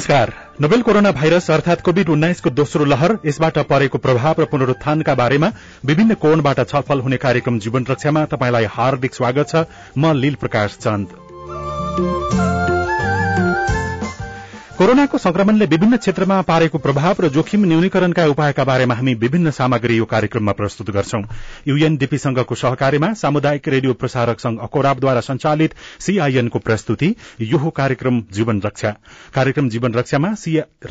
नमस्कार। Novel corona virus अर्थात Covid उन्नाइसको दोस्रो लहर यसबाट परेको प्रभाव र पुनरुत्थानका बारेमा विभिन्न कोणबाट छलफल हुने कार्यक्रम जीवन रक्षामा तपाईँलाई हार्दिक स्वागत छ। म लील प्रकाश चन्द। कोरोनाको संक्रमणले विभिन्न क्षेत्रमा पारेको प्रभाव र जोखिम न्यूनीकरणका उपायका बारेमा हामी विभिन्न सामग्री यो कार्यक्रममा प्रस्तुत गर्छौं। यूएनडीपीसँगको सहकारीमा सामुदायिक रेडियो प्रसारक संघ अकोराबद्वारा संचालित सीआईएनको प्रस्तुति यो कार्यक्रम जीवन रक्षा। कार्यक्रम जीवन रक्षामा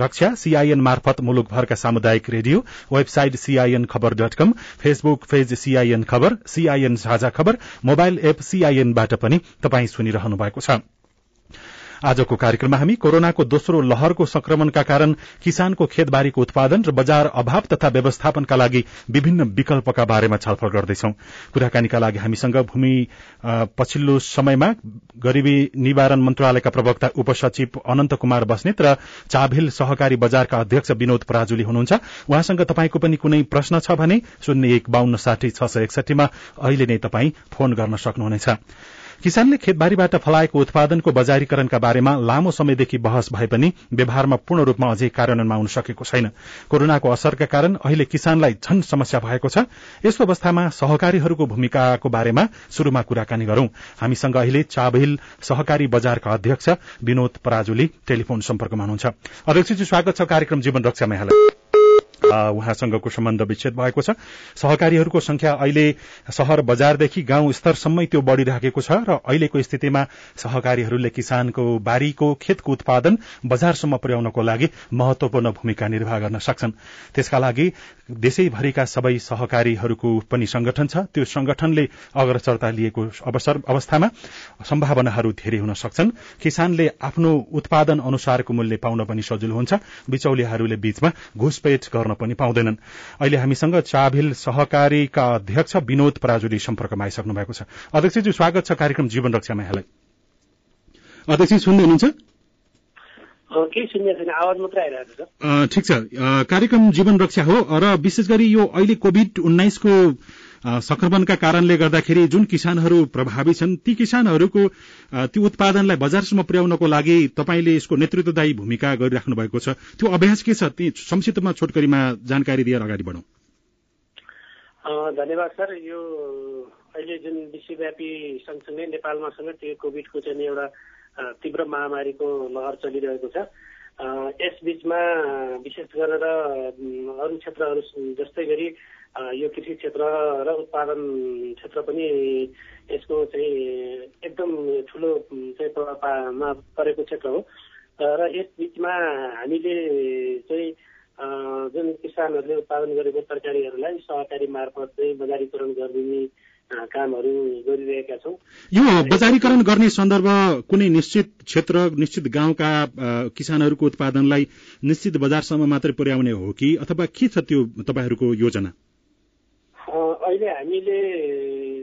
रक्षा सीआईएन मार्फत मुलुकभरका सामुदायिक radio website CIN Khabar dot com Facebook page CIN Khabar CIN Sajha Khabar mobile app सीआईएनबाट पनि तपाई सुनिरहनु भएको छ। आजको कार्यक्रममा हामी कोरोनाको दोस्रो लहरको संक्रमणका कारण किसानको खेतबारीको उत्पादन र बजार अभाव तथा व्यवस्थापनका लागि विभिन्न विकल्पका बारेमा छलफल गर्दैछौ। कुराकानीका लागि हामीसँग भूमि पछिल्लो समयमा गरीबी निवारण मन्त्रालयका प्रवक्ता उपसचिव अनन्त कुमार बस्नेत र चाभिल सहकारी बजारका अध्यक्ष विनोद पराजुली हुनुहुन्छ। उहाँसँग तपाईँको पनि कुनै प्रश्न छ भने शून्य एक बान्न साठी छ सय एकसठीमा अहिले नै तपाईँ फोन गर्न सक्नुहुनेछ। किसानले खेतबारीबाट फलाएको उत्पादनको बजारीकरणका बारेमा लामो समयदेखि बहस भए पनि व्यवहारमा पूर्ण रूपमा अझै कार्यान्वयनमा आउन सकेको छैन। कोरोनाको असरका कारण अहिले किसानलाई झन समस्या भएको छ। यस्तो अवस्थामा सहकारीहरूको भूमिकाको बारेमा शुरूमा कुराकानी गरौं। हामीसँग अहिले चाभिल सहकारी बजारका अध्यक्ष विनोद पराजुली टेलिफोन सम्पर्कमा हुनुहुन्छ। अध्यक्षजी स्वागत छ कार्यक्रम जीवन रक्षा यहाँलाई। उहाँसँगको सम्बन्ध विच्छेद भएको छ। सहकारीहरूको संख्या अहिले शहर बजारदेखि गाउँ स्तरसम्मै त्यो बढ़िराखेको छ र अहिलेको स्थितिमा सहकारीहरूले किसानको बारीको खेतको उत्पादन बजारसम्म पुर्याउनको लागि महत्वपूर्ण भूमिका निर्वाह गर्न सक्छन्। त्यसका लागि देशैभरिका सबै सहकारीहरूको पनि संगठन छ। त्यो संगठनले अग्रसरता लिएको अवस्थामा सम्भावनाहरू धेरै हुन सक्छन्। किसानले आफ्नो उत्पादन अनुसारको मूल्य पाउन पनि सजिलो हुन्छ। बिचौलियाहरूले बीचमा घुसपेट गर्न पनि पाउँदैनन्। अहिले हामीसँग चाभिल सहकारीका अध्यक्ष विनोद पराजुली सम्पर्कमा आइसक्नु भएको छ। अध्यक्षजी स्वागत छ कार्यक्रम जीवन रक्षामा यहाँलाई। अध्यक्ष सुन्दै हुनुहुन्छ? ठिक छ। कार्यक्रम जीवन रक्षा हो र विशेष गरी यो अहिले कोविड उन्नाइसको संक्रमणका कारणले गर्दाखेरि जुन किसानहरू प्रभावित छन् ती किसानहरूको त्यो उत्पादनलाई बजारसम्म पुर्याउनको लागि तपाईँले यसको नेतृत्वदायी भूमिका गरिराख्नु भएको छ। त्यो अभ्यास के छ? ती संक्षिप्तमा छोटकरीमा जानकारी दिएर अगाडि बढौँ। धन्यवाद सर। यो अहिले जुन विश्वव्यापी सँगसँगै नेपालमा समेत त्यो कोभिडको चाहिँ एउटा तीव्र महामारीको लहर चलिरहेको छ। यस बीचमा विशेष गरेर अरू क्षेत्रहरू जस्तै गरी यो कृषि क्षेत्र र उत्पादन क्षेत्र पनि यसको चाहिँ एकदम ठुलो चाहिँ प्रभावमा परेको क्षेत्र हो। र यस बिचमा हामीले चाहिँ जुन किसानहरूले उत्पादन गरेको तरकारीहरूलाई सहकारी मार्फत चाहिँ बजारीकरण गरिदिने कामहरू गरिरहेका छौँ। यो बजारीकरण गर्ने सन्दर्भ कुनै निश्चित क्षेत्र निश्चित गाउँका किसानहरूको उत्पादनलाई निश्चित बजारसम्म मात्रै पुर्याउने हो कि? अथवा के छ त्यो तपाईँहरूको योजना? अहिले हामीले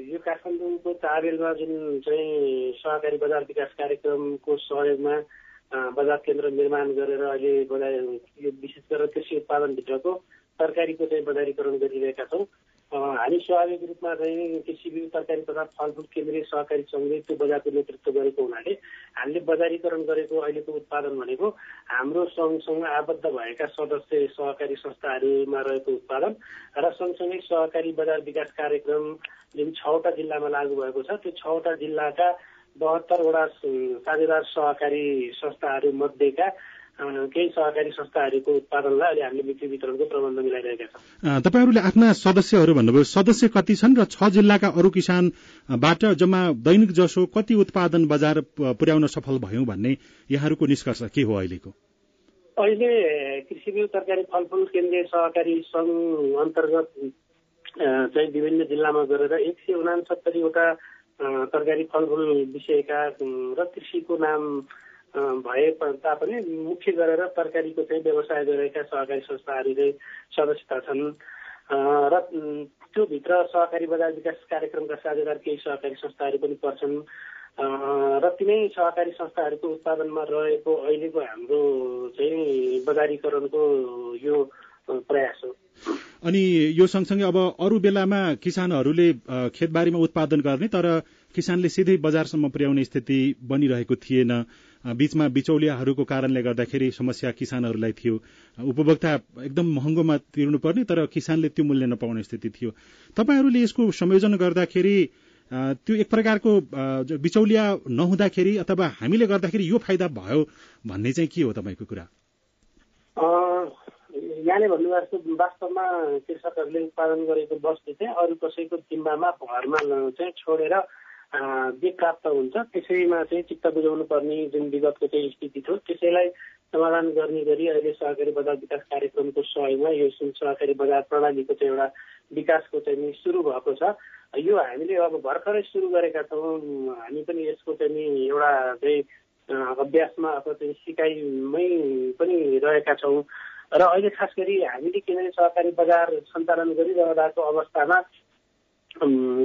यो काठमाडौँको चाबेलमा जुन चाहिँ सहकारी बजार विकास कार्यक्रमको सहयोगमा बजार केन्द्र निर्माण गरेर अहिले बजार यो विशेष गरेर कृषि उत्पादनभित्रको तरकारीको चाहिँ बजारीकरण गरिरहेका छौँ। हामी स्वाभाविक रूपमा चाहिँ कृषि तरकारी तथा फलफुल केन्द्रीय सहकारी सङ्घले त्यो बजारको नेतृत्व गरेको हुनाले हामीले बजारीकरण गरेको अहिलेको उत्पादन भनेको हाम्रो सङ्घसँग आबद्ध भएका सदस्य सहकारी संस्थाहरूमा रहेको उत्पादन र सँगसँगै सहकारी बजार विकास कार्यक्रम जुन छवटा जिल्लामा लागू भएको छ त्यो छवटा जिल्लाका बहत्तरवटा साझेदार सहकारी संस्थाहरू मध्येका केही सहकारी संस्थाहरूको उत्पादनलाई अहिले हामीले बिक्री वितरणको प्रबन्ध मिलाइरहेका छौँ तपाईँहरूले आफ्ना सदस्यहरू भन्नुभयो सदस्य कति छन् र छ जिल्लाका अरू किसानबाट जम्मा दैनिक जसो कति उत्पादन बजार पुर्याउन सफल भयौँ भन्ने यहाँहरूको निष्कर्ष के हो अहिलेको अहिले कृषि बिउ तरकारी फलफुल केन्द्रीय सहकारी सङ्घ अन्तर्गत चाहिँ विभिन्न जिल्लामा गरेर एक सय उनासत्तरीवटा तरकारी फलफुल विषयका र कृषिको नाम भए तापनि मुख्य गरेर तरकारीको चाहिँ व्यवसाय गरिरहेका सहकारी संस्थाहरू चाहिँ सदस्यता छन्। र त्योभित्र सहकारी बजार विकास कार्यक्रमका साझेदार केही सहकारी संस्थाहरू पनि पर्छन्। र तिनै सहकारी संस्थाहरूको उत्पादनमा रहेको अहिलेको हाम्रो चाहिँ बजारीकरणको यो प्रयास हो। अनि यो सँगसँगै अब अरू बेलामा किसानहरूले खेतबारीमा उत्पादन गर्ने तर किसानले सिधै बजारसम्म पुर्याउने स्थिति बनिरहेको थिएन। बीचमा बिचौलियाहरूको कारणले गर्दाखेरि समस्या किसानहरूलाई थियो। उपभोक्ता एकदम महँगोमा तिर्नुपर्ने तर किसानले त्यो मूल्य नपाउने स्थिति थियो। तपाईँहरूले यसको संयोजन गर्दाखेरि त्यो एक प्रकारको बिचौलिया नहुँदाखेरि अथवा हामीले गर्दाखेरि यो फाइदा भयो भन्ने चाहिँ के हो तपाईँको कुरा? यहाँले भन्नुभएको जस्तो वास्तवमा कृषकहरूले उत्पादन गरेको वस्तु चाहिँ अरू कसैको जिम्मामा घरमा चाहिँ छोडेर जे प्राप्त हुन्छ त्यसैमा चाहिँ चित्त बुझाउनु पर्ने जुन विगतको चाहिँ स्थिति थियो त्यसैलाई समाधान गर्ने गरी अहिले सहकारी बजार विकास कार्यक्रमको सहयोगमा यो जुन सहकारी बजार प्रणालीको चाहिँ एउटा विकासको चाहिँ सुरु भएको छ। यो हामीले अब भर्खरै सुरु गरेका छौँ। हामी पनि यसको चाहिँ एउटा चाहिँ अभ्यासमा अथवा चाहिँ सिकाइमै पनि रहेका छौँ। र अहिले खास गरी हामीले किनभने सहकारी बजार सञ्चालन गरिरहँदाको अवस्थामा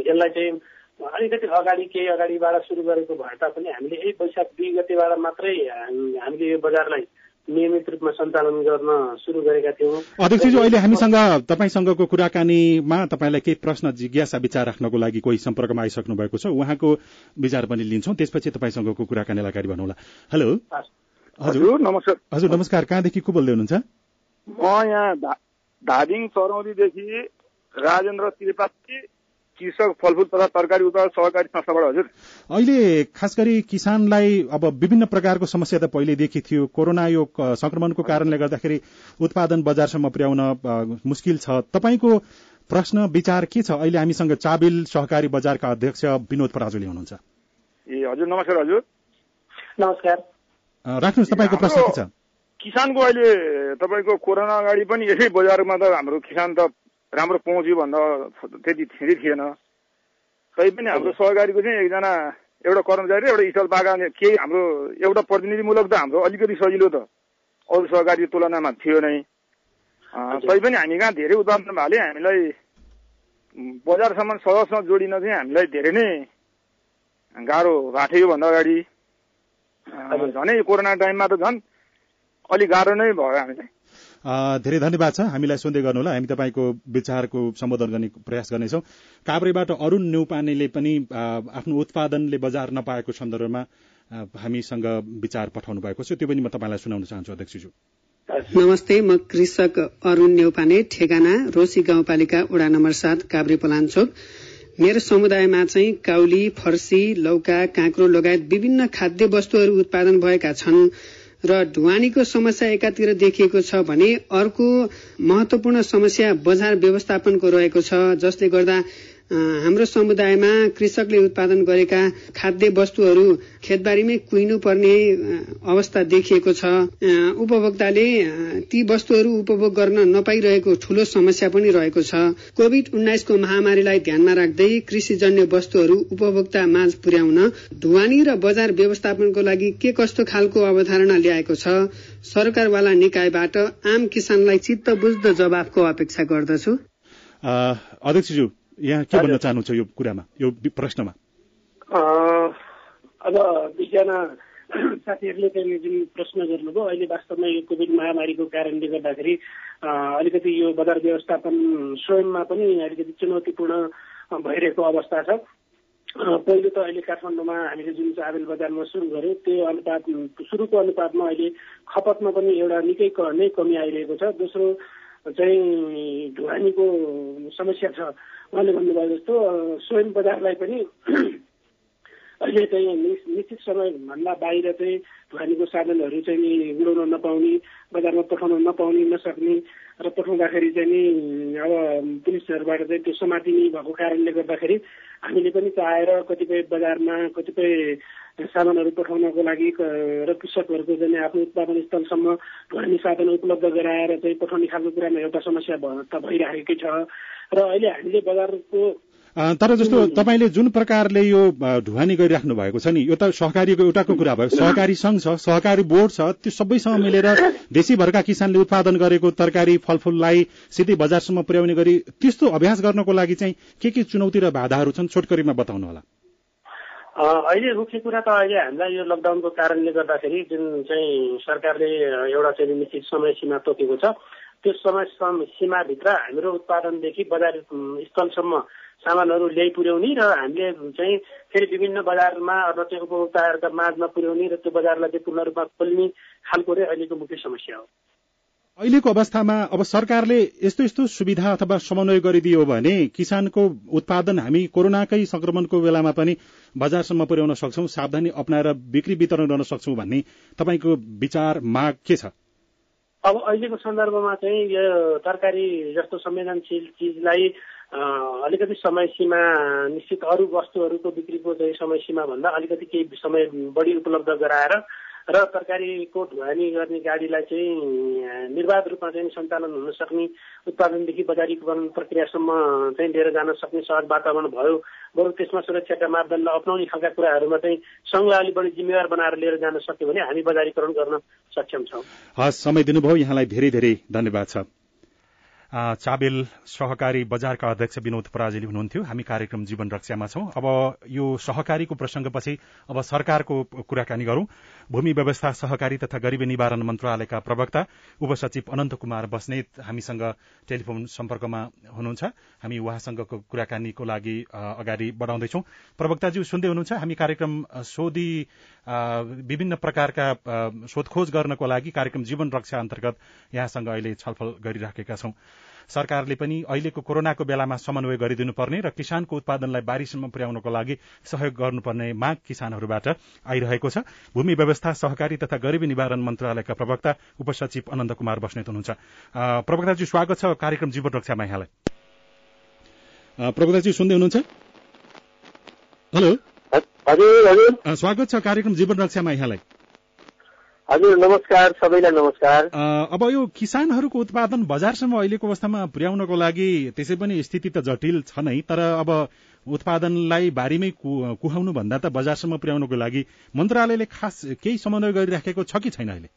यसलाई चाहिँ अलिकति अगाडि केही अगाडिबाट सुरु गरेको भए तापनि हामीले यही वैशाख दुई गतेबाट मात्रै हामीले यो बजारलाई नियमित रूपमा सञ्चालन गर्न सुरु गरेका थियौँ। अध्यक्षजी अहिले हामीसँग तपाईँसँगको कुराकानीमा तपाईँलाई केही प्रश्न जिज्ञासा विचार राख्नको लागि कोही सम्पर्कमा आइसक्नु भएको छ। उहाँको विचार पनि लिन्छौँ। त्यसपछि तपाईँसँगको कुराकानीलाई अगाडि भन्नुहोला हेलो। हजुर। नमस्कार। हजुर नमस्कार। कहाँदेखि को बोल्दै हुनुहुन्छ? म यहाँ धादिङ चरौलीदेखि राजेन्द्र त्रिपाठी कृषक फलफुल तथा तरकारी उत्पादक सहकारी संस्थाबाट हजुर। अहिले खास गरी किसानलाई अब विभिन्न प्रकारको समस्या त पहिलेदेखि थियो। कोरोना यो संक्रमणको कारणले गर्दाखेरि उत्पादन बजारसम्म पुर्याउन मुस्किल छ। तपाईँको प्रश्न विचार के छ? अहिले हामीसँग चाबिल सहकारी बजारका अध्यक्ष विनोद पराजुली हुनुहुन्छ। ए हजुर नमस्कार हजुर। नमस्कार। राख्नुहोस् तपाईँको प्रश्न के छ? किसानको अहिले तपाईँको कोरोना अगाडि पनि यसै बजारमा त हाम्रो किसान त राम्रो पहुँच्यो भन्दा त्यति धेरै थिएन। तैपनि हाम्रो सहकारीको चाहिँ एकजना एउटा कर्मचारी एउटा स्थल बागान केही हाम्रो एउटा प्रतिनिधिमूलक त हाम्रो अलिकति सजिलो त। अरू सहकारी तुलनामा थियो नै। तैपनि हामी कहाँ धेरै उत्पादन भएले हामीलाई बजारसम्म सहजसँग जोडिन चाहिँ हामीलाई धेरै नै गाह्रो भएको थियो योभन्दा अगाडि झनै कोरोना टाइममा त झन् अलिक गाह्रो नै भयो हामीलाई। धेरै धन्यवाद छ हामीलाई सुन्दै गर्नुहोला हामी तपाईँको विचारको सम्बोधन गर्ने प्रयास गर्नेछौँ। काभ्रेबाट अरूण न्यौपानेले पनि आफ्नो उत्पादनले बजार नपाएको सन्दर्भमा हामीसँग विचार पठाउनु भएको छ। त्यो पनि म तपाईँलाई सुनाउन चाहन्छु अध्यक्षज्यू। नमस्ते म कृषक अरूण न्यौपाने ठेगाना रोसी गाउँपालिका वडा नम्बर सात काभ्रे पलाञ्चोक। मेरो समुदायमा चाहिँ काउली फर्सी लौका काँक्रो लगायत विभिन्न खाद्य वस्तुहरू उत्पादन भएका छन्। र ढुवानीको समस्या एकातिर देखिएको छ भने अर्को महत्वपूर्ण समस्या बजार व्यवस्थापनको रहेको छ जसले गर्दा हाम्रो समुदायमा कृषकले उत्पादन गरेका खाद्य वस्तुहरू खेतबारीमै कुहिनु पर्ने अवस्था देखिएको छ। उपभोक्ताले ती वस्तुहरू उपभोग गर्न नपाइरहेको ठूलो समस्या पनि रहेको छ। कोविड उन्नाइसको महामारीलाई ध्यानमा राख्दै कृषिजन्य वस्तुहरू उपभोक्ता माझ पुर्याउन ढुवानी र बजार व्यवस्थापनको लागि के कस्तो खालको अवधारणा ल्याएको छ सरकारवाला निकायबाट आम किसानलाई चित्त बुझ्दो जवाफको अपेक्षा गर्दछु। अध्यक्षज्यू यहाँ के भन्न चाहनुहुन्छ यो कुरामा यो प्रश्नमा? अब दुईजना साथीहरूले चाहिँ जुन प्रश्न गर्नुभयो अहिले वास्तवमा यो कोभिड महामारीको कारणले गर्दाखेरि अलिकति यो बजार व्यवस्थापन स्वयंमा पनि अलिकति चुनौतीपूर्ण भइरहेको अवस्था छ। पहिलो त अहिले काठमाडौँमा हामीले जुन चाहिँ आबेल बजारमा सुरु गऱ्यौँ त्यो अनुपात सुरुको अनुपातमा अहिले खपतमा पनि एउटा निकै नै कमी आइरहेको छ। दोस्रो चाहिँ ढुवानीको समस्या छ। उहाँले भन्नुभयो जस्तो स्वयं बजारलाई पनि अहिले चाहिँ निश्चित समयभन्दा बाहिर चाहिँ ढुवानीको साधनहरू चाहिँ नि उडाउन नपाउने बजारमा पठाउन नपाउने नसक्ने र पठाउँदाखेरि चाहिँ नि अब पुलिसहरूबाट चाहिँ त्यो समातिने भएको कारणले गर्दाखेरि हामीले पनि चाहेर कतिपय बजारमा कतिपय सामानहरू पठाउनको लागि र कृषकहरूको चाहिँ आफ्नो उत्पादन स्थलसम्म ढुवानी साधन उपलब्ध गराएर चाहिँ पठाउने खालको कुरामा एउटा समस्या त भइरहेकै छ। र अहिले हामीले बजारको तर जस्तो तपाईँले जुन प्रकारले यो ढुवानी गरिराख्नु भएको छ नि यो त सहकारीको एउटाको कुरा भयो। सहकारी संघ छ सहकारी बोर्ड छ त्यो सबैसँग मिलेर देशीभरका किसानले उत्पादन गरेको तरकारी फलफुललाई सिधै बजारसम्म पुर्याउने गरी त्यस्तो अभ्यास गर्नको लागि चाहिँ के के चुनौती र बाधाहरू छन् छोटकरीमा बताउनु होला अहिले मुख्य कुरा त अहिले हामीलाई यो लकडाउनको कारणले गर्दाखेरि जुन चाहिँ सरकारले एउटा चाहिँ निश्चित समय सीमा तोकेको छ त्यो समय सीमाभित्र हाम्रो उत्पादनदेखि बजार स्थलसम्म सामानहरू ल्याइ पुर्याउने र हामीले चाहिँ फेरि विभिन्न बजारमा अथवा चाहिँ उपभोक्ताहरूका माझमा पुर्याउने र त्यो बजारलाई चाहिँ पूर्ण रूपमा खोल्ने खालको नै अहिलेको मुख्य समस्या हो। अहिलेको अवस्थामा अब सरकारले यस्तो यस्तो सुविधा अथवा समन्वय गरिदियो भने किसानको उत्पादन हामी कोरोनाकै संक्रमणको बेलामा पनि बजारसम्म पुर्याउन सक्छौं सावधानी अप्नाएर बिक्री वितरण गर्न सक्छौं भन्ने तपाईँको विचार माग के छ? अब अहिलेको सन्दर्भमा चाहिँ यो तरकारी जस्तो संवेदनशील चिजलाई अलिकति समय सीमा निश्चित अरू वस्तुहरूको बिक्रीको चाहिँ समय सीमा भन्दा अलिकति केही समय बढी उपलब्ध गराएर र तरकारीको ढुवानी गर्ने गाडीलाई चाहिँ निर्वाध रूपमा चाहिँ सञ्चालन हुन सक्ने उत्पादनदेखि बजारीकरण प्रक्रियासम्म चाहिँ लिएर जान सक्ने सहज वातावरण भयो। बरु त्यसमा सुरक्षाका मापदण्ड अप्नाउने खालका कुराहरूमा चाहिँ सङ्घलाई अलिक बढी जिम्मेवार बनाएर लिएर जान सक्यो भने हामी बजारीकरण गर्न सक्षम छौँ। हस् समय दिनुभयो। यहाँलाई धेरै धेरै धन्यवाद छ। चाबेल सहकारी बजारका अध्यक्ष विनोद पराजेली हुनुहुन्थ्यो। हामी कार्यक्रम जीवन रक्षामा छौं। अब यो सहकारीको प्रसंगपछि अब सरकारको कुराकानी गरौं। भूमि व्यवस्था सहकारी तथा गरीबी निवारण मन्त्रालयका प्रवक्ता उपसचिव अनन्त कुमार बस्नेत हामीसँग टेलिफोन सम्पर्कमा हुनुहुन्छ। हामी उहाँसँगको कुराकानीको लागि अगाडि बढ़ाउँदैछौ। प्रवक्ताज्यू सुन्दै हुनुहुन्छ? हामी कार्यक्रम सोधी विभिन्न प्रकारका सोधखोज गर्नको लागि कार्यक्रम जीवन रक्षा अन्तर्गत यहाँसँग अहिले छलफल गरिराखेका छौं। सरकारले पनि अहिलेको कोरोनाको बेलामा समन्वय गरिदिनुपर्ने र किसानको उत्पादनलाई बारीसम्म पुर्याउनको लागि सहयोग गर्नुपर्ने माग किसानहरूबाट आइरहेको छ। भूमि व्यवस्था सहकारी तथा गरीबी निवारण मन्त्रालयका प्रवक्ता उपसचिव अनन्द कुमार बस्नेत हुनुहुन्छ। प्रवक्ताजी स्वागत छ कार्यक्रम जीवन रक्षामा यहाँलाई प्रवक्ताजी सुन्दै हुनुहुन्छ? हेलो? हजुर स्वागत छ कार्यक्रम जीवन रक्षामा यहाँलाई। हजुर नमस्कार सबैलाई नमस्कार। अब यो किसानहरूको उत्पादन बजारसम्म अहिलेको अवस्थामा पुर्याउनको लागि त्यसै पनि स्थिति त जटिल छ नै तर अब उत्पादनलाई बारीमै कुहाउनु भन्दा त बजारसम्म पुर्याउनको लागि मन्त्रालयले खास केही समन्वय गरिराखेको छ कि छैन अहिले?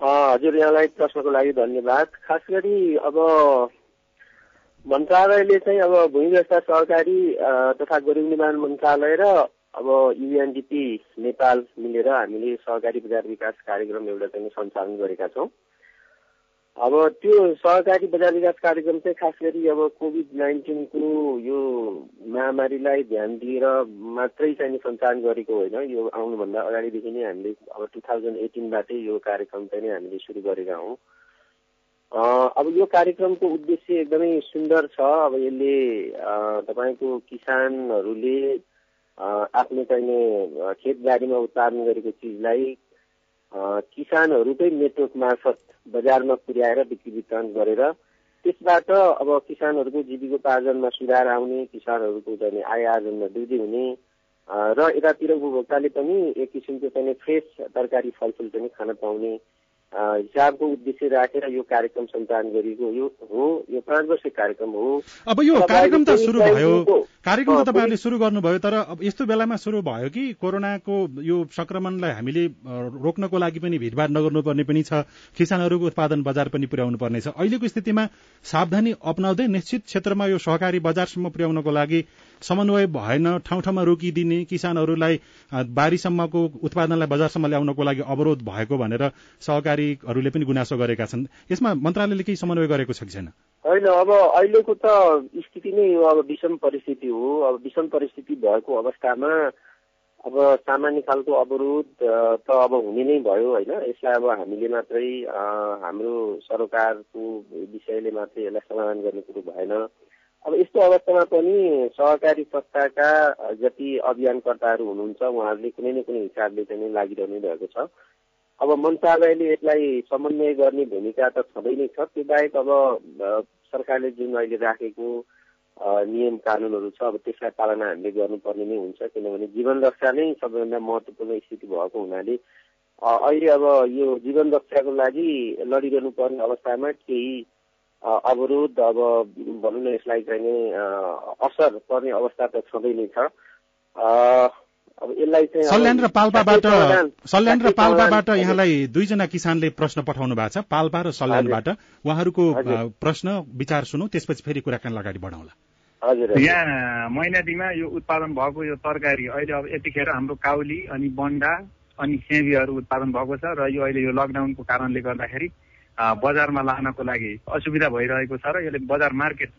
हजुर यहाँलाई प्रश्नको लागि धन्यवाद। खास गरी अब मन्त्रालयले चाहिँ अब भूमि व्यवस्था सहकारी तथा गरिब निर्माण मन्त्रालय र अब युएनडिपी नेपाल मिलेर हामीले सहकारी बजार विकास कार्यक्रम एउटा चाहिँ सञ्चालन गरेका छौँ। अब त्यो सहकारी बजार विकास कार्यक्रम चाहिँ खास गरी अब कोभिड नाइन्टिनको यो महामारीलाई ध्यान दिएर मात्रै चाहिँ सञ्चालन गरेको होइन। यो आउनुभन्दा अगाडिदेखि नै हामीले अब टु थाउजन्ड एटिनबाटै यो कार्यक्रम चाहिँ हामीले सुरु गरेका हौँ। अब यो कार्यक्रमको उद्देश्य एकदमै सुन्दर छ। अब यसले तपाईँको किसानहरूले आफ्नो चाहिने खेतबारीमा उत्पादन गरेको चिजलाई किसानहरूकै नेटवर्क मार्फत बजारमा पुर्याएर बिक्री वितरण गरेर त्यसबाट अब किसानहरूको जीविकोपार्जनमा सुधार आउने किसानहरूको चाहिँ आय आर्जनमा वृद्धि हुने र यतातिर उपभोक्ताले पनि एक किसिमको चाहिँ फ्रेस तरकारी फलफुल पनि खान पाउने हिसाबको उद्देश्य राखेर यो कार्यक्रम सञ्चालन गरिएको यो हो यो पाँच वर्ष कार्यक्रम हो। अब यो कार्यक्रम त सुरु भयो। कार्यक्रम त तपाईँहरूले सुरु गर्नुभयो तर अब यस्तो बेलामा सुरु भयो कि कोरोनाको यो संक्रमणलाई हामीले रोक्नको लागि पनि भिडभाड नगर्नुपर्ने पनि छ किसानहरूको उत्पादन बजार पनि पुर्याउनु पर्ने छ। अहिलेको स्थितिमा सावधानी अप्नाउँदै निश्चित क्षेत्रमा यो सहकारी बजारसम्म पुर्याउनको लागि समन्वय भएन ठाउँ ठाउँमा रोकिदिने किसानहरूलाई बारीसम्मको उत्पादनलाई बजारसम्म ल्याउनको लागि अवरोध भएको भनेर सहकारी अधिकारीहरूले पनि गुनासो गरेका छन्। यसमा मन्त्रालयले केही समन्वय गरेको छ कि छैन? होइन अब अहिलेको त स्थिति नै अब विषम परिस्थिति हो। अब विषम परिस्थिति भएको अवस्थामा अब सामान्य खालको अवरोध त अब हुने नै भयो होइन? यसलाई अब हामीले मात्रै हाम्रो सरकारको विषयले मात्रै यसलाई समाधान गर्ने कुरो भएन। अब यस्तो अवस्थामा पनि सहकारी संस्थाका जति अभियानकर्ताहरू हुनुहुन्छ उहाँहरूले कुनै न कुनै हिसाबले चाहिँ लागिरहनु भएको छ। अब मन्त्रालयले यसलाई समन्वय गर्ने भूमिका त छँदै नै छ। त्यो बाहेक अब सरकारले जुन अहिले राखेको नियम कानुनहरू छ अब त्यसलाई पालना हामीले गर्नुपर्ने नै हुन्छ। किनभने जीवन रक्षा नै सबैभन्दा महत्त्वपूर्ण स्थिति भएको हुनाले अहिले अब यो जीवन रक्षाको लागि लडिरहनु पर्ने अवस्थामा केही अवरोध अब भनौँ न यसलाई चाहिँ असर पर्ने अवस्था त छँदै नै छ। अब यसलाई चाहिँ सल्यान र पाल्पाबाट सल्यान र पाल्पाबाट यहाँलाई दुईजना किसानले प्रश्न पठाउनु भएको छ। पाल्पा र सल्यानबाट उहाँहरूको प्रश्न विचार सुनौ त्यसपछि फेरि कुराकानी अगाडि बढाउँला। यहाँ मैनादीमा यो उत्पादन भएको यो तरकारी अहिले अब यतिखेर हाम्रो काउली अनि बन्डा अनि सेबीहरू उत्पादन भएको छ र यो अहिले यो लकडाउनको कारणले गर्दाखेरि बजारमा लानको लागि असुविधा भइरहेको छ र यसले बजार मार्केट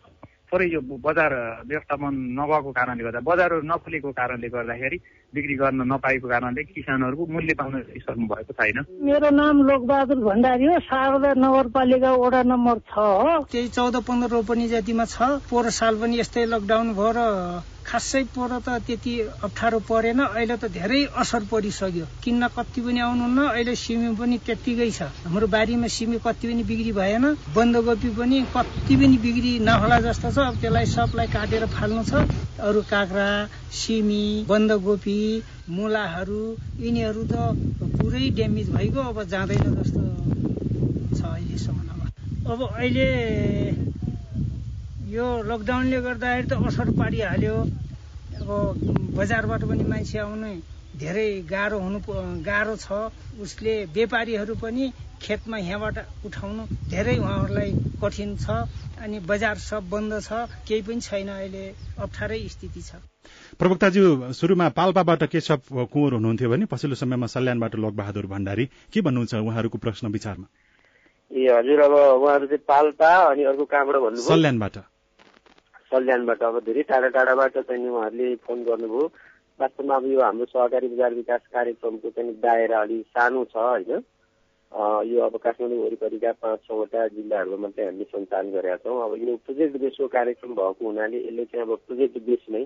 थोरै यो बजार व्यवस्थापन नभएको कारणले गर्दा बजारहरू नखुलेको कारणले गर्दाखेरि बिक्री गर्न नपाएको कारणले किसानहरूको मूल्य पाउन सक्नु भएको छैन। मेरो नाम लोकबहादुर भण्डारी हो। शारदा नगरपालिका वडा नम्बर छ हो। त्यही चौध पन्ध्र रोपनी जतिमा छ। पोहोर साल पनि यस्तै लकडाउन भयो र खासै पोहोर त त्यति अप्ठ्यारो परेन। अहिले त धेरै असर परिसक्यो। किन्न कति पनि आउनुहुन्न। अहिले सिमी पनि त्यत्तिकै छ। हाम्रो बारीमा सिमी कति पनि बिक्री भएन। बन्दकोपी पनि कति पनि बिक्री नहोला जस्तो छ। अब त्यसलाई सबलाई काटेर फाल्नु छ। अरू काँक्रा सिमी बन्दकोपी मुलाहरू यिनीहरू त पुरै ड्यामेज भइगयो। अब जाँदैन जस्तो छ अहिलेसम्म अब अहिले यो लकडाउनले गर्दाखेरि त असर पारिहाल्यो। अब बजारबाट पनि मान्छे आउनु धेरै गाह्रो हुनु गाह्रो छ। उसले व्यापारीहरू पनि खेतमा यहाँबाट उठाउनु धेरै उहाँहरूलाई कठिन छ अनि बजार सब बन्द छ। केही पनि छैन अहिले। अप्ठ्यारै स्थिति छ। प्रवक्ताज्यू सुरुमा पाल्पाबाट केशव कुँवर हुनुहुन्थ्यो भने पछिल्लो समयमा सल्यानबाट लोकबहादुर भण्डारी के भन्नुहुन्छ उहाँहरूको प्रश्न विचारमा? ए हजुर अब उहाँहरू चाहिँ पाल्पा अनि अर्को कहाँबाट भन्नुभयो। सल्यानबाट। सल्यानबाट अब धेरै टाढा टाढाबाट चाहिँ उहाँहरूले फोन गर्नुभयो। वास्तवमा अब यो हाम्रो सहकारी बजार विकास कार्यक्रमको चाहिँ दायरा अलिक सानो छ होइन। यो अब काठमाडौँ वरिपरिका पाँच छवटा जिल्लाहरूमा मात्रै हामीले सञ्चालन गरेका छौँ। अब यो प्रोजेक्ट बेसको कार्यक्रम भएको हुनाले यसले चाहिँ अब प्रोजेक्ट बेस नै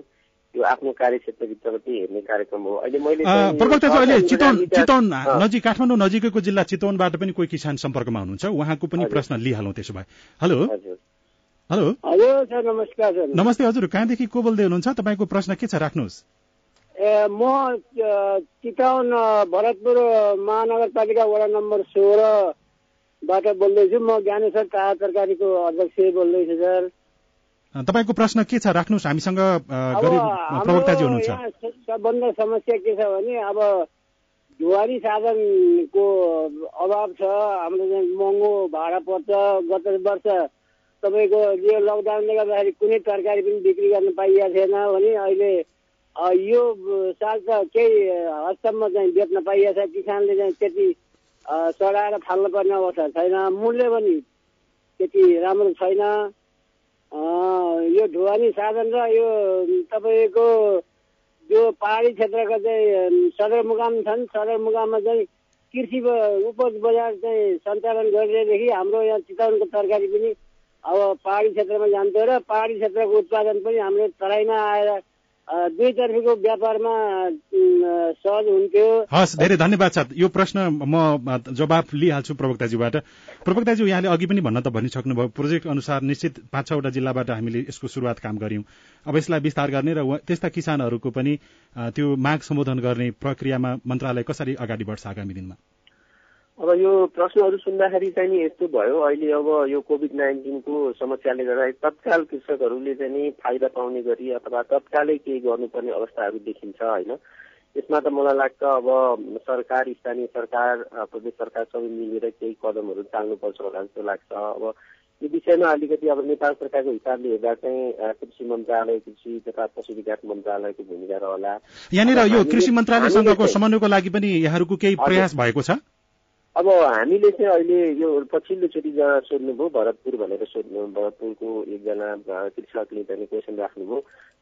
यो आफ्नो कार्यक्षेत्रभित्रबाट हेर्ने कार्यक्रम हो। अहिले मैले प्रवक्ता अहिले चितवन चितवन नजिक काठमाडौँ नजिकैको जिल्ला चितवनबाट पनि कोही किसान सम्पर्कमा हुनुहुन्छ? उहाँको पनि प्रश्न लिइहालौँ त्यसो भए। हेलो? हेलो। हजुर सर नमस्कार सर। नमस्ते हजुर। कहाँदेखि को बोल्दै हुनुहुन्छ? तपाईँको प्रश्न के छ? राख्नुहोस्। ए म चितवन भरतपुर महानगरपालिका वडा नम्बर सोह्रबाट बोल्दैछु। म ज्ञानेश्वर ताजा तरकारीको अध्यक्ष बोल्दैछु सर। तपाईँको प्रश्न के छ? राख्नुहोस्। हामीसँग प्रवक्ताजी हुनुहुन्छ। सबभन्दा समस्या के छ भने अब ढुवारी साधनको अभाव छ। हाम्रो चाहिँ महँगो भाडा पर्छ। गत वर्ष तपाईँको यो लकडाउनले गर्दाखेरि कुनै तरकारी पनि बिक्री गर्न पाइएको थिएन भने अहिले यो साल त केही हदसम्म चाहिँ बेच्न पाइएको छ। किसानले चाहिँ त्यति चढाएर फाल्नु पर्ने अवस्था छैन। मूल्य पनि त्यति राम्रो छैन। यो ढुवानी साधन र यो तपाईँको यो पहाडी क्षेत्रका चाहिँ सदरमुकाम छन् सदरमुकाममा चाहिँ कृषि उपज बजार चाहिँ सञ्चालन गरिरहेदेखि हाम्रो यहाँ चितवनको तरकारी पनि अब पहाडी क्षेत्रमा जान्थ्यो र पहाडी क्षेत्रको उत्पादन पनि हाम्रो तराईमा आएर दुईतर्फीको व्यापारमा सहज हुन्थ्यो। हस् धेरै धन्यवाद छ यो प्रश्न म जवाब लिइहाल्छु प्रवक्ताज्यूबाट प्रवक्ताज्यू यहाँले अघि पनि भन्न त भनिसक्नुभयो प्रोजेक्ट अनुसार निश्चित पाँच छवटा जिल्लाबाट हामीले यसको सुरुवात काम गर्यौं अब यसलाई विस्तार गर्ने र त्यस्ता किसानहरूको पनि त्यो माग सम्बोधन गर्ने प्रक्रियामा मन्त्रालय कसरी अगाडि बढ्छ आगामी दिनमा? अब यो प्रश्नहरू सुन्दाखेरि चाहिँ नि यस्तो भयो। अहिले अब यो कोभिड नाइन्टिनको समस्याले गर्दा तत्काल कृषकहरूले चाहिँ नि फाइदा पाउने गरी अथवा तत्कालै केही गर्नुपर्ने अवस्थाहरू देखिन्छ होइन? यसमा त मलाई लाग्छ अब सरकार स्थानीय सरकार प्रदेश सरकार सबै मिलेर केही कदमहरू चाल्नुपर्छ होला जस्तो लाग्छ। अब यो विषयमा अलिकति अब नेपाल सरकारको हिसाबले हेर्दा चाहिँ कृषि मन्त्रालय कृषि तथा पशु विकास मन्त्रालयको भूमिका रहला। यहाँनिर यो कृषि मन्त्रालयसँगको समन्वयको लागि पनि यहाँहरूको केही प्रयास भएको छ? अब हामीले चाहिँ अहिले यो पछिल्लोचोटि जहाँ सोध्नुभयो भरतपुर भनेर सोध्नु भरतपुरको एकजना कृषकले चाहिँ क्वेसन राख्नुभयो।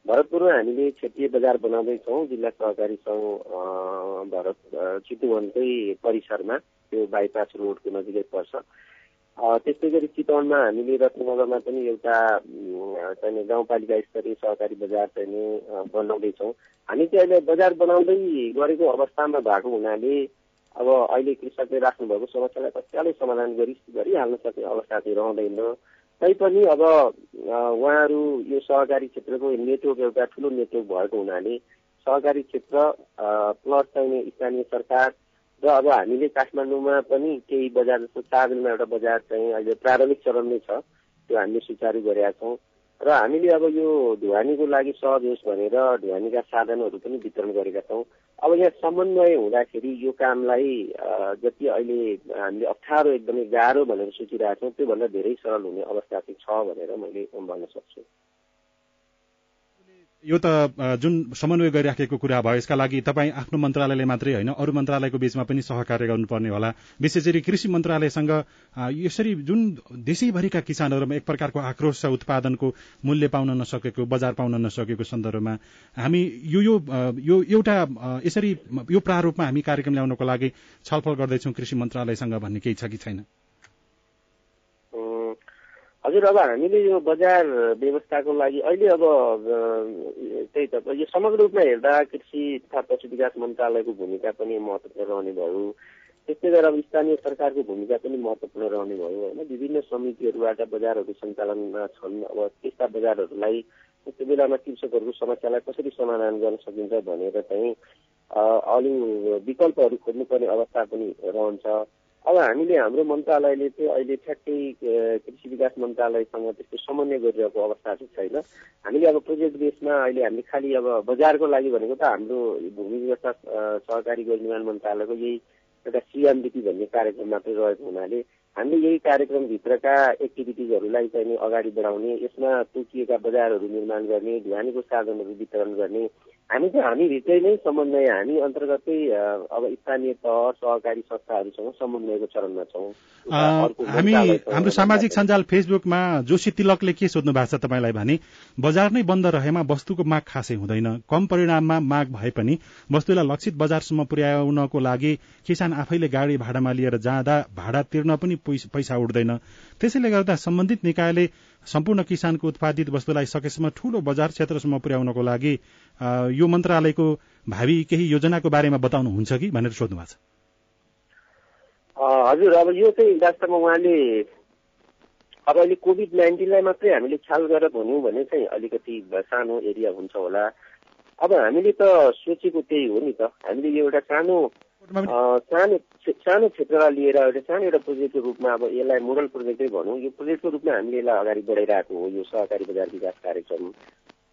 भरतपुरमा हामीले क्षेत्रीय बजार बनाउँदैछौँ जिल्ला सहकारी सङ्घ भरत चितुवनकै परिसरमा त्यो बाइपास रोडको नजिकै पर्छ। त्यस्तै गरी चितवनमा हामीले रत्नगरमा पनि एउटा चाहिँ गाउँपालिका स्तरीय सहकारी बजार चाहिँ बनाउँदैछौँ। हामी चाहिँ अहिले बजार बनाउँदै गरेको अवस्थामा भएको हुनाले अब अहिले कृषकले राख्नुभएको समस्यालाई तत्कालै समाधान गरि गरिहाल्न सक्ने अवस्था चाहिँ रहँदैन। तैपनि अब उहाँहरू यो सहकारी क्षेत्रको नेटवर्क एउटा ठुलो नेटवर्क भएको हुनाले सहकारी क्षेत्र प्लस चाहिँ स्थानीय सरकार र अब हामीले काठमाडौँमा पनि केही बजार जस्तो चाबेलमा एउटा बजार चाहिँ अहिले प्रारम्भिक चरणमै छ त्यो हामीले सुचारू गरेका छौँ। र हामीले अब यो ढुवानीको लागि सहज होस् भनेर ढुवानीका साधनहरू पनि वितरण गरेका छौँ। अब यहाँ समन्वय हुँदाखेरि यो कामलाई जति अहिले हामीले अप्ठ्यारो एकदमै गाह्रो भनेर सोचिरहेको छौँ त्योभन्दा धेरै सरल हुने अवस्था चाहिँ छ भनेर मैले भन्न सक्छु। यो त जुन समन्वय गरिराखेको कुरा भयो यसका लागि तपाईँ आफ्नो मन्त्रालयले मात्रै होइन अरू मन्त्रालयको बीचमा पनि सहकार्य गर्नुपर्ने होला। विशेष गरी कृषि मन्त्रालयसँग यसरी जुन देशैभरिका किसानहरूमा एक प्रकारको आक्रोश छ उत्पादनको मूल्य पाउन नसकेको बजार पाउन नसकेको सन्दर्भमा हामी यो यो एउटा यसरी यो प्रारूपमा हामी कार्यक्रम ल्याउनको लागि छलफल गर्दैछौँ कृषि मन्त्रालयसँग भन्ने केही छ कि छैन? हजुर अब हामीले यो बजार व्यवस्थाको लागि अहिले अब त्यही त यो समग्र रूपमा हेर्दा कृषि तथा पशु विकास मन्त्रालयको भूमिका पनि महत्त्वपूर्ण रहने भयो। त्यस्तै गरेर अब स्थानीय सरकारको भूमिका पनि महत्त्वपूर्ण रहने भयो होइन? विभिन्न समितिहरूबाट बजारहरू सञ्चालन छन् अब त्यस्ता बजारहरूलाई त्यो बेलामा कृषकहरूको समस्यालाई कसरी समाधान गर्न सकिन्छ भनेर चाहिँ अरू विकल्पहरू खोज्नुपर्ने अवस्था पनि रहन्छ। अब हामीले हाम्रो मन्त्रालयले चाहिँ अहिले ठ्याक्कै कृषि विकास मन्त्रालयसँग त्यस्तो समन्वय गरिरहेको अवस्था चाहिँ छैन। हामीले अब प्रोजेक्ट बेसमा अहिले हामीले खालि अब बजारको लागि भनेको त हाम्रो भूमि व्यवस्था सहकारी गरी निर्माण मन्त्रालयको यही एउटा सिएमडिपी भन्ने कार्यक्रम मात्रै रहेको हुनाले हामीले यही कार्यक्रमभित्रका एक्टिभिटिजहरूलाई चाहिँ अगाडि बढाउने यसमा तोकिएका बजारहरू निर्माण गर्ने ढुवानीको साधनहरू वितरण गर्ने हामी चाहिँ हामीभित्रै नै समन्वय हामी अन्तर्गतै अब स्थानीय तह सहकारी संस्थाहरूसँग समन्वयको चरणमा छौँ। हामी हाम्रो सामाजिक सञ्जाल फेसबुकमा जोशी तिलकले के सोध्नु भएको छ तपाईँलाई भने बजार नै बन्द रहेमा वस्तुको माग खासै हुँदैन। कम परिणाममा माग भए पनि वस्तुलाई लक्षित बजारसम्म पुर्याउनको लागि किसान आफैले गाडी भाडामा लिएर जाँदा भाडा तिर्न पनि पैसा उठ्दैन। त्यसैले गर्दा सम्बन्धित निकायले सम्पूर्ण किसानको उत्पादित वस्तुलाई सकेसम्म ठूलो बजार क्षेत्रसम्म पुर्याउनको लागि यो मन्त्रालयको भावी केही योजनाको बारेमा बताउनुहुन्छ कि भनेर सोध्नु भएको छ। हजुर अब यो चाहिँ वास्तवमा उहाँले अब अहिले कोभिड नाइन्टिनलाई मात्रै हामीले ख्याल गरेर भन्यौँ भने चाहिँ अलिकति सानो एरिया हुन्छ होला। अब हामीले त सोचेको त्यही हो नि त। हामीले एउटा सानो सानो सानो क्षेत्रलाई लिएर एउटा सानो एउटा प्रोजेक्टको रूपमा अब यसलाई मोडल प्रोजेक्टै भनौँ। यो प्रोजेक्टको रूपमा हामीले यसलाई अगाडि बढाइरहेको हो यो सहकारी बजार विकास कार्यक्रम।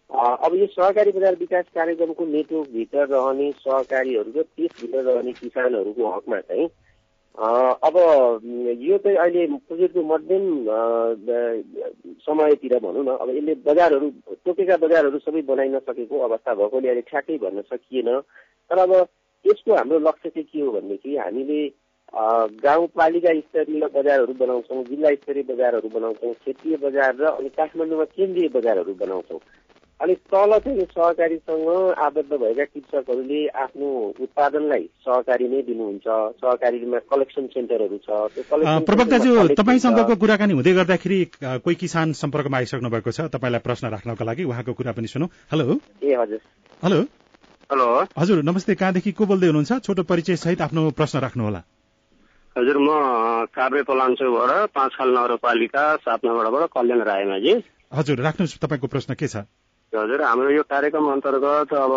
अब यो सहकारी बजार विकास कार्यक्रमको नेटवर्कभित्र रहने सहकारीहरू र त्यसभित्र रहने किसानहरूको हकमा चाहिँ अब यो चाहिँ अहिले प्रोजेक्टको मध्यम समयतिर भनौँ न अब यसले बजारहरू तोकेका बजारहरू सबै बनाइ नसकेको अवस्था भएकोले अहिले ठ्याक्कै भन्न सकिएन। तर अब यसको हाम्रो लक्ष्य चाहिँ के हो भनेदेखि हामीले गाउँपालिका स्तरीय बजारहरू बनाउँछौँ जिल्ला स्तरीय बजारहरू बनाउँछौँ क्षेत्रीय बजार र अनि काठमाडौँमा केन्द्रीय बजारहरू बनाउँछौँ। अनि तल चाहिँ सहकारीसँग आबद्ध भएका कृषकहरूले आफ्नो उत्पादनलाई सहकारी नै दिनुहुन्छ सहकारीमा कलेक्सन सेन्टरहरू छ प्रवक्ताज्यू तपाईँसँगको कुराकानी हुँदै गर्दाखेरि कोही किसान सम्पर्कमा आइसक्नु भएको छ तपाईँलाई प्रश्न राख्नको लागि उहाँको कुरा पनि सुनौ। हेलो? ए हजुर। हेलो? हेलो। हजुर नमस्ते कहाँदेखि को बोल्दै हुनुहुन्छ? छोटो परिचय सहित आफ्नो प्रश्न राख्नुहोला। हजुर म काभ्रे पलाञ्चोबाट पाँच खाल नगरपालिका सात नम्बरबाट कल्याण रायमाझी हजुर राख्नुहोस् तपाईँको प्रश्न के छ? हजुर हाम्रो यो कार्यक्रम अन्तर्गत अब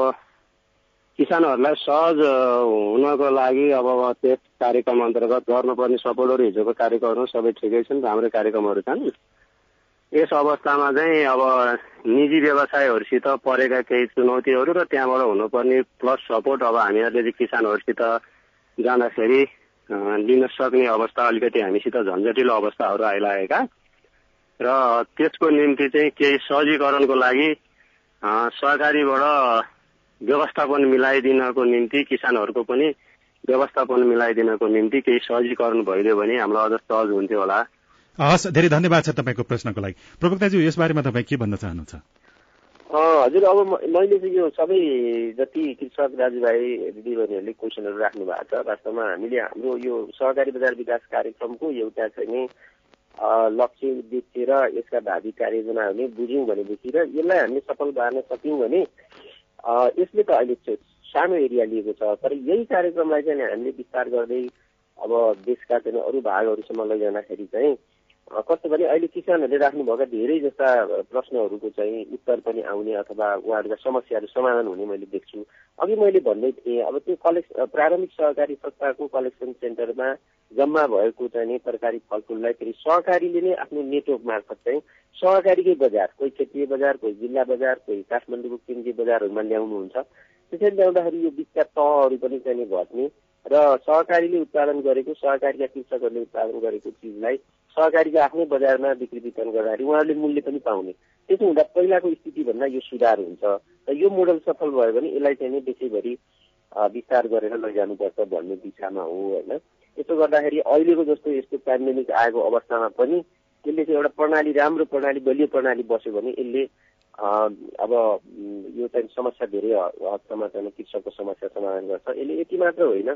किसानहरूलाई सहज हुनको लागि अब त्यस कार्यक्रम अन्तर्गत गर्नुपर्ने सपोर्टहरू हिजोको कार्यक्रमहरू सबै ठिकै छन् राम्रै कार्यक्रमहरू छन्। यस अवस्थामा चाहिँ अब निजी व्यवसायहरूसित परेका केही चुनौतीहरू र त्यहाँबाट हुनुपर्ने प्लस सपोर्ट अब हामीहरूले चाहिँ किसानहरूसित जाँदाखेरि लिन सक्ने अवस्था अलिकति हामीसित झन्झटिलो अवस्थाहरू आइलागेका। र त्यसको निम्ति चाहिँ केही सहजीकरणको लागि सरकारीबाट व्यवस्थापन मिलाइदिनको निम्ति किसानहरूको पनि व्यवस्थापन मिलाइदिनको निम्ति केही सहजीकरण भइदियो भने हामीलाई अझ सहज हुन्थ्यो होला। हस् धेरै धन्यवाद छ तपाईँको प्रश्नको लागि। प्रवक्ताज्यू यसबारेमा तपाईँ के भन्न चाहनुहुन्छ? हजुर अब मैले चाहिँ यो सबै जति कृषक दाजुभाइ दिदीबहिनीहरूले क्वेसनहरू राख्नु भएको छ वास्तवमा हामीले हाम्रो यो सहकारी बजार विकास कार्यक्रमको एउटा चाहिँ नै लक्ष्य उद्देश्य र यसका भावी कार्ययोजनाहरू बुझ्यौँ भनेदेखि र यसलाई हामीले सफल पार्न सक्यौँ भने यसले त अहिले सानो एरिया लिएको छ तर यही कार्यक्रमलाई चाहिँ हामीले विस्तार गर्दै अब देशका चाहिँ अरू भागहरूसम्म लैजाँदाखेरि चाहिँ कस्तो भने अहिले किसानहरूले राख्नुभएका धेरै जस्ता प्रश्नहरूको चाहिँ उत्तर पनि आउने अथवा उहाँहरूका समस्याहरू समाधान हुने मैले देख्छु। अघि मैले भन्दै थिएँ अब त्यो कलेक्स प्रारम्भिक सहकारी संस्थाको कलेक्सन सेन्टरमा जम्मा भएको चाहिँ तरकारी फलफुललाई फेरि सहकारीले नै आफ्नो नेटवर्क मार्फत चाहिँ सहकारीकै बजार कोही क्षेत्रीय बजार कोही जिल्ला बजार कोही काठमाडौँको केन्द्रीय बजारहरूमा ल्याउनुहुन्छ। त्यसरी ल्याउँदाखेरि यो बिचका तहहरू पनि चाहिँ घट्ने र सहकारीले उत्पादन गरेको सहकारीका कृषकहरूले उत्पादन गरेको चिजलाई सहकारीको आफ्नै बजारमा बिक्री वितरण गर्दाखेरि उहाँहरूले मूल्य पनि पाउने। त्यसो हुँदा पहिलाको स्थितिभन्दा यो सुधार हुन्छ र यो मोडल सफल भयो भने यसलाई चाहिँ नै देशैभरि विस्तार गरेर लैजानुपर्छ भन्ने दिशामा हो होइन। यसो गर्दाखेरि अहिलेको जस्तो यस्तो पेन्डेमिक आएको अवस्थामा पनि यसले चाहिँ एउटा प्रणाली राम्रो प्रणाली बलियो प्रणाली बस्यो भने यसले अब यो चाहिँ समस्या धेरै हदसम्म चाहिँ कृषकको समस्या समाधान गर्छ। यसले यति मात्र होइन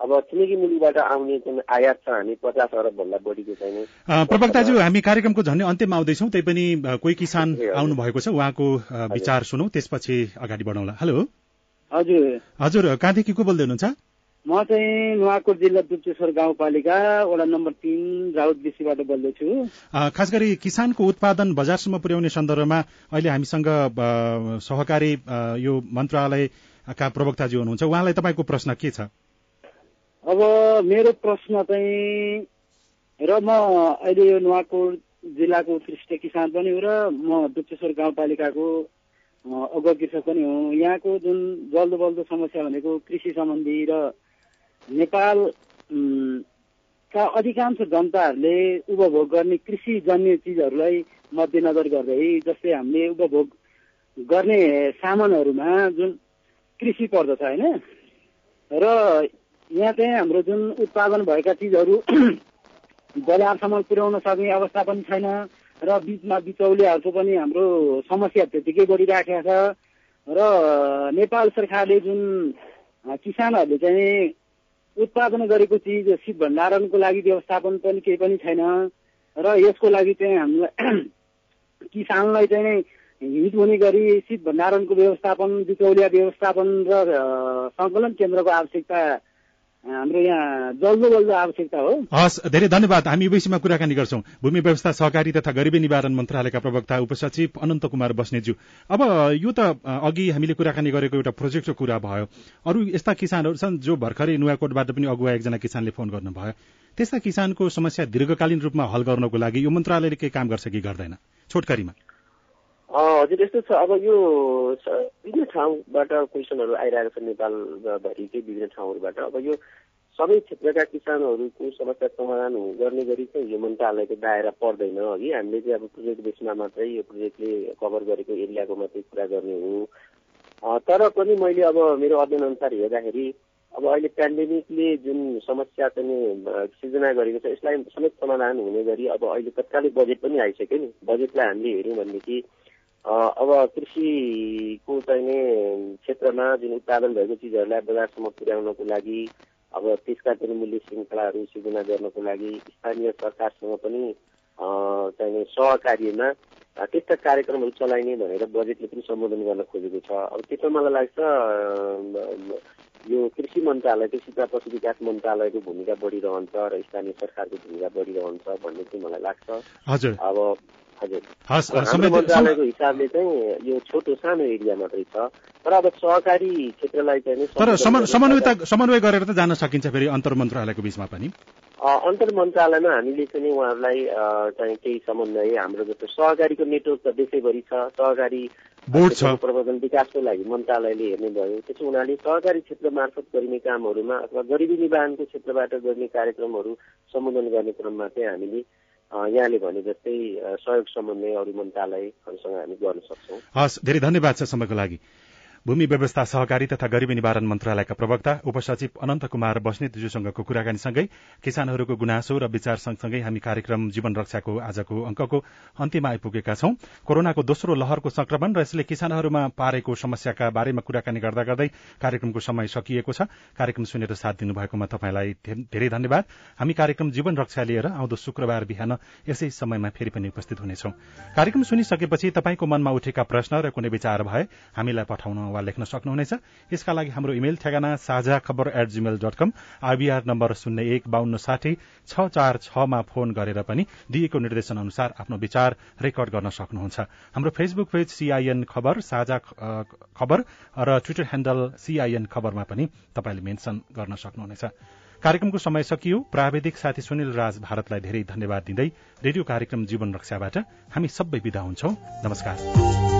अब छिमेकी मुलुकबाट आउने जुन आयात छ हामी पचास अरब भन्दा बढीको चाहिँ प्रवक्ताज्यू हामी कार्यक्रमको झन्डै अन्त्यमा आउँदैछौँ त्यही पनि कोही किसान आउनु भएको छ उहाँको विचार सुनौ त्यसपछि अगाडि बढाउँला हेलो। हजुर। हजुर कहाँदेखि को बोल्दै हुनुहुन्छ? म चाहिँ नुवाकोट जिल्ला दुप्चेश्वर गाउँपालिका वडा नम्बर तिन राउत बेसीबाट बोल्दैछु। खास गरी किसानको उत्पादन बजारसम्म पुर्याउने सन्दर्भमा अहिले हामीसँग सहकारी यो मन्त्रालयका प्रवक्ताजी हुनुहुन्छ। उहाँलाई तपाईँको प्रश्न के छ? अब मेरो प्रश्न चाहिँ र म अहिले यो नुवाकोट जिल्लाको उत्कृष्ट किसान पनि हो र म दुप्चेश्वर गाउँपालिकाको अगुवा कृषक पनि हो। यहाँको जुन जल्दो बल्दो समस्या भनेको कृषि सम्बन्धी र नेपाल का अधिकांश जनताहरूले उपभोग गर्ने कृषिजन्य चिजहरूलाई मध्यनजर गर्दै जस्तै हामीले उपभोग गर्ने सामानहरूमा जुन कृषि पर्दछ होइन? र यहाँ चाहिँ हाम्रो जुन उत्पादन भएका चिजहरू बजारसम्म पुर्याउन सक्ने अवस्था पनि छैन र बिचमा बिचौलियाहरूको पनि हाम्रो समस्या त्यतिकै बढिराखेको छ र नेपाल सरकारले जुन किसानहरूले चाहिँ उत्पादन गरेको चिज शीत भण्डारणको लागि व्यवस्थापन पनि केही पनि छैन र यसको लागि चाहिँ हामीलाई किसानलाई चाहिँ हित हुने गरी शीत भण्डारणको व्यवस्थापन बिचौलिया व्यवस्थापन र सङ्कलन केन्द्रको आवश्यकता हाम्रो यहाँ जल्दो आवश्यकता हो। हस् धेरै धन्यवाद। हामी यो विषयमा कुराकानी गर्छौं। भूमि व्यवस्था सहकारी तथा गरिबी निवारण मन्त्रालयका प्रवक्ता उपसचिव अनन्त कुमार बस्नेज्यू अब यो त अघि हामीले कुराकानी गरेको एउटा प्रोजेक्टको कुरा भयो। अरू यस्ता किसानहरू छन् जो भर्खरै नुवाकोटबाट पनि अगुवा एकजना किसानले फोन गर्नुभयो। त्यस्ता किसानको समस्या दीर्घकालीन रूपमा हल गर्नको लागि यो मन्त्रालयले केही काम गर्छ कि गर्दैन? छोटकरीमा। हजुर यस्तो छ। अब यो विभिन्न ठाउँबाट क्वेसनहरू आइरहेको छ नेपालभरिकै विभिन्न ठाउँहरूबाट। अब यो सबै क्षेत्रका किसानहरूको समस्या समाधान गर्ने गरी चाहिँ यो मन्त्रालयको दायरा पर्दैन अघि। हामीले चाहिँ अब प्रोजेक्ट बेसमा मात्रै यो प्रोजेक्टले कभर गरेको एरियाको मात्रै कुरा गर्ने हो। तर पनि मैले अब मेरो अध्ययन अनुसार हेर्दाखेरि अब अहिले पेन्डेमिकले जुन समस्या चाहिँ सिर्जना गरेको छ यसलाई समेत समाधान हुने गरी अब अहिले तत्कालै बजेट पनि आइसक्यो नि। बजेटलाई हामीले हेऱ्यौँ भनेदेखि अब कृषिको चाहिने क्षेत्रमा जुन उत्पादन भएको चिजहरूलाई बजारसम्म पुर्याउनको लागि अब त्यसका पनि मूल्य श्रृङ्खलाहरू सिर्जना गर्नको लागि स्थानीय सरकारसँग पनि चाहिने सहकार्यमा त्यस्ता कार्यक्रमहरू चलाइने भनेर बजेटले पनि सम्बोधन गर्न खोजेको छ। अब त्यसमा मलाई लाग्छ यो कृषि मन्त्रालय कृषि तथा पशु विकास मन्त्रालयको भूमिका बढिरहन्छ र स्थानीय सरकारको भूमिका बढिरहन्छ भन्ने चाहिँ मलाई लाग्छ। हजुर। अब हजुर। मन्त्रालयको हिसाबले चाहिँ यो छोटो सानो एरिया मात्रै छ। तर अब सहकारी क्षेत्रलाई चाहिँ तर समन्वयता समन्वय गरेर त जान सकिन्छ फेरि अन्तर मन्त्रालयको बिचमा पनि। अन्तर मन्त्रालयमा हामीले चाहिँ उहाँहरूलाई चाहिँ केही समन्वय हाम्रो जस्तो सहकारीको नेटवर्क त देशैभरि छ। सहकारी बोर्ड छ। प्रबन्धन विकासको लागि मन्त्रालयले हेर्ने भयो। त्यसो हुनाले सहकारी क्षेत्र मार्फत गरिने कामहरूमा अथवा गरिबी निवारणको क्षेत्रबाट गर्ने कार्यक्रमहरू सम्बोधन गर्ने क्रममा चाहिँ हामीले यहाँले भने जस्तै सहयोग समन्वय अरू मन्त्रालयहरूसँग हामी गर्न सक्छौँ। हस् धेरै धन्यवाद छ समयको लागि। भूमि व्यवस्था सहकारी तथा गरिबी निवारण मन्त्रालयका प्रवक्ता उपसचिव अनन्त कुमार बस्नेतज्यूसँगको कुराकानीसँगै किसानहरूको गुनासो र विचार सँगसँगै हामी कार्यक्रम जीवन रक्षाको आजको अंकको अन्त्यमा आइपुगेका छौं। कोरोनाको दोस्रो लहरको संक्रमण र यसले किसानहरूमा पारेको समस्याका बारेमा कुराकानी गर्दा गर्दै कार्यक्रमको समय सकिएको छ। कार्यक्रम सुनेर साथ दिनुभएकोमा तपाईँलाई धेरै धन्यवाद। हामी कार्यक्रम जीवन रक्षा लिएर आउँदो शुक्रबार बिहान यसै समयमा फेरि पनि उपस्थित हुनेछौं। कार्यक्रम सुनिसकेपछि तपाईँको मनमा उठेका प्रश्न र कुनै विचार भए हामीलाई पठाउन वा लेख्न सक्नुहुनेछ। यसका लागि हाम्रो इमेल ठेगाना Sajha Khabar at Gmail dot com IBR number शून्य एक बान्न साठी छ चार छमा फोन गरेर पनि दिएको निर्देशन अनुसार आफ्नो विचार रेकर्ड गर्न सक्नुहुन्छ। हाम्रो फेसबुक पेज सीआईएन खबर साझा खबर र ट्विटर ह्याण्डल सीआईएन खबरमा पनि तपाईँले मेन्सन गर्न सक्नुहुनेछ। कार्यक्रमको समय सकियो। प्राविधिक साथी सुनिल राज भारतलाई धेरै धन्यवाद दिँदै रेडियो कार्यक्रम जीवन रक्षाबाट हामी सबै विदा हुन्छौ। नमस्कार।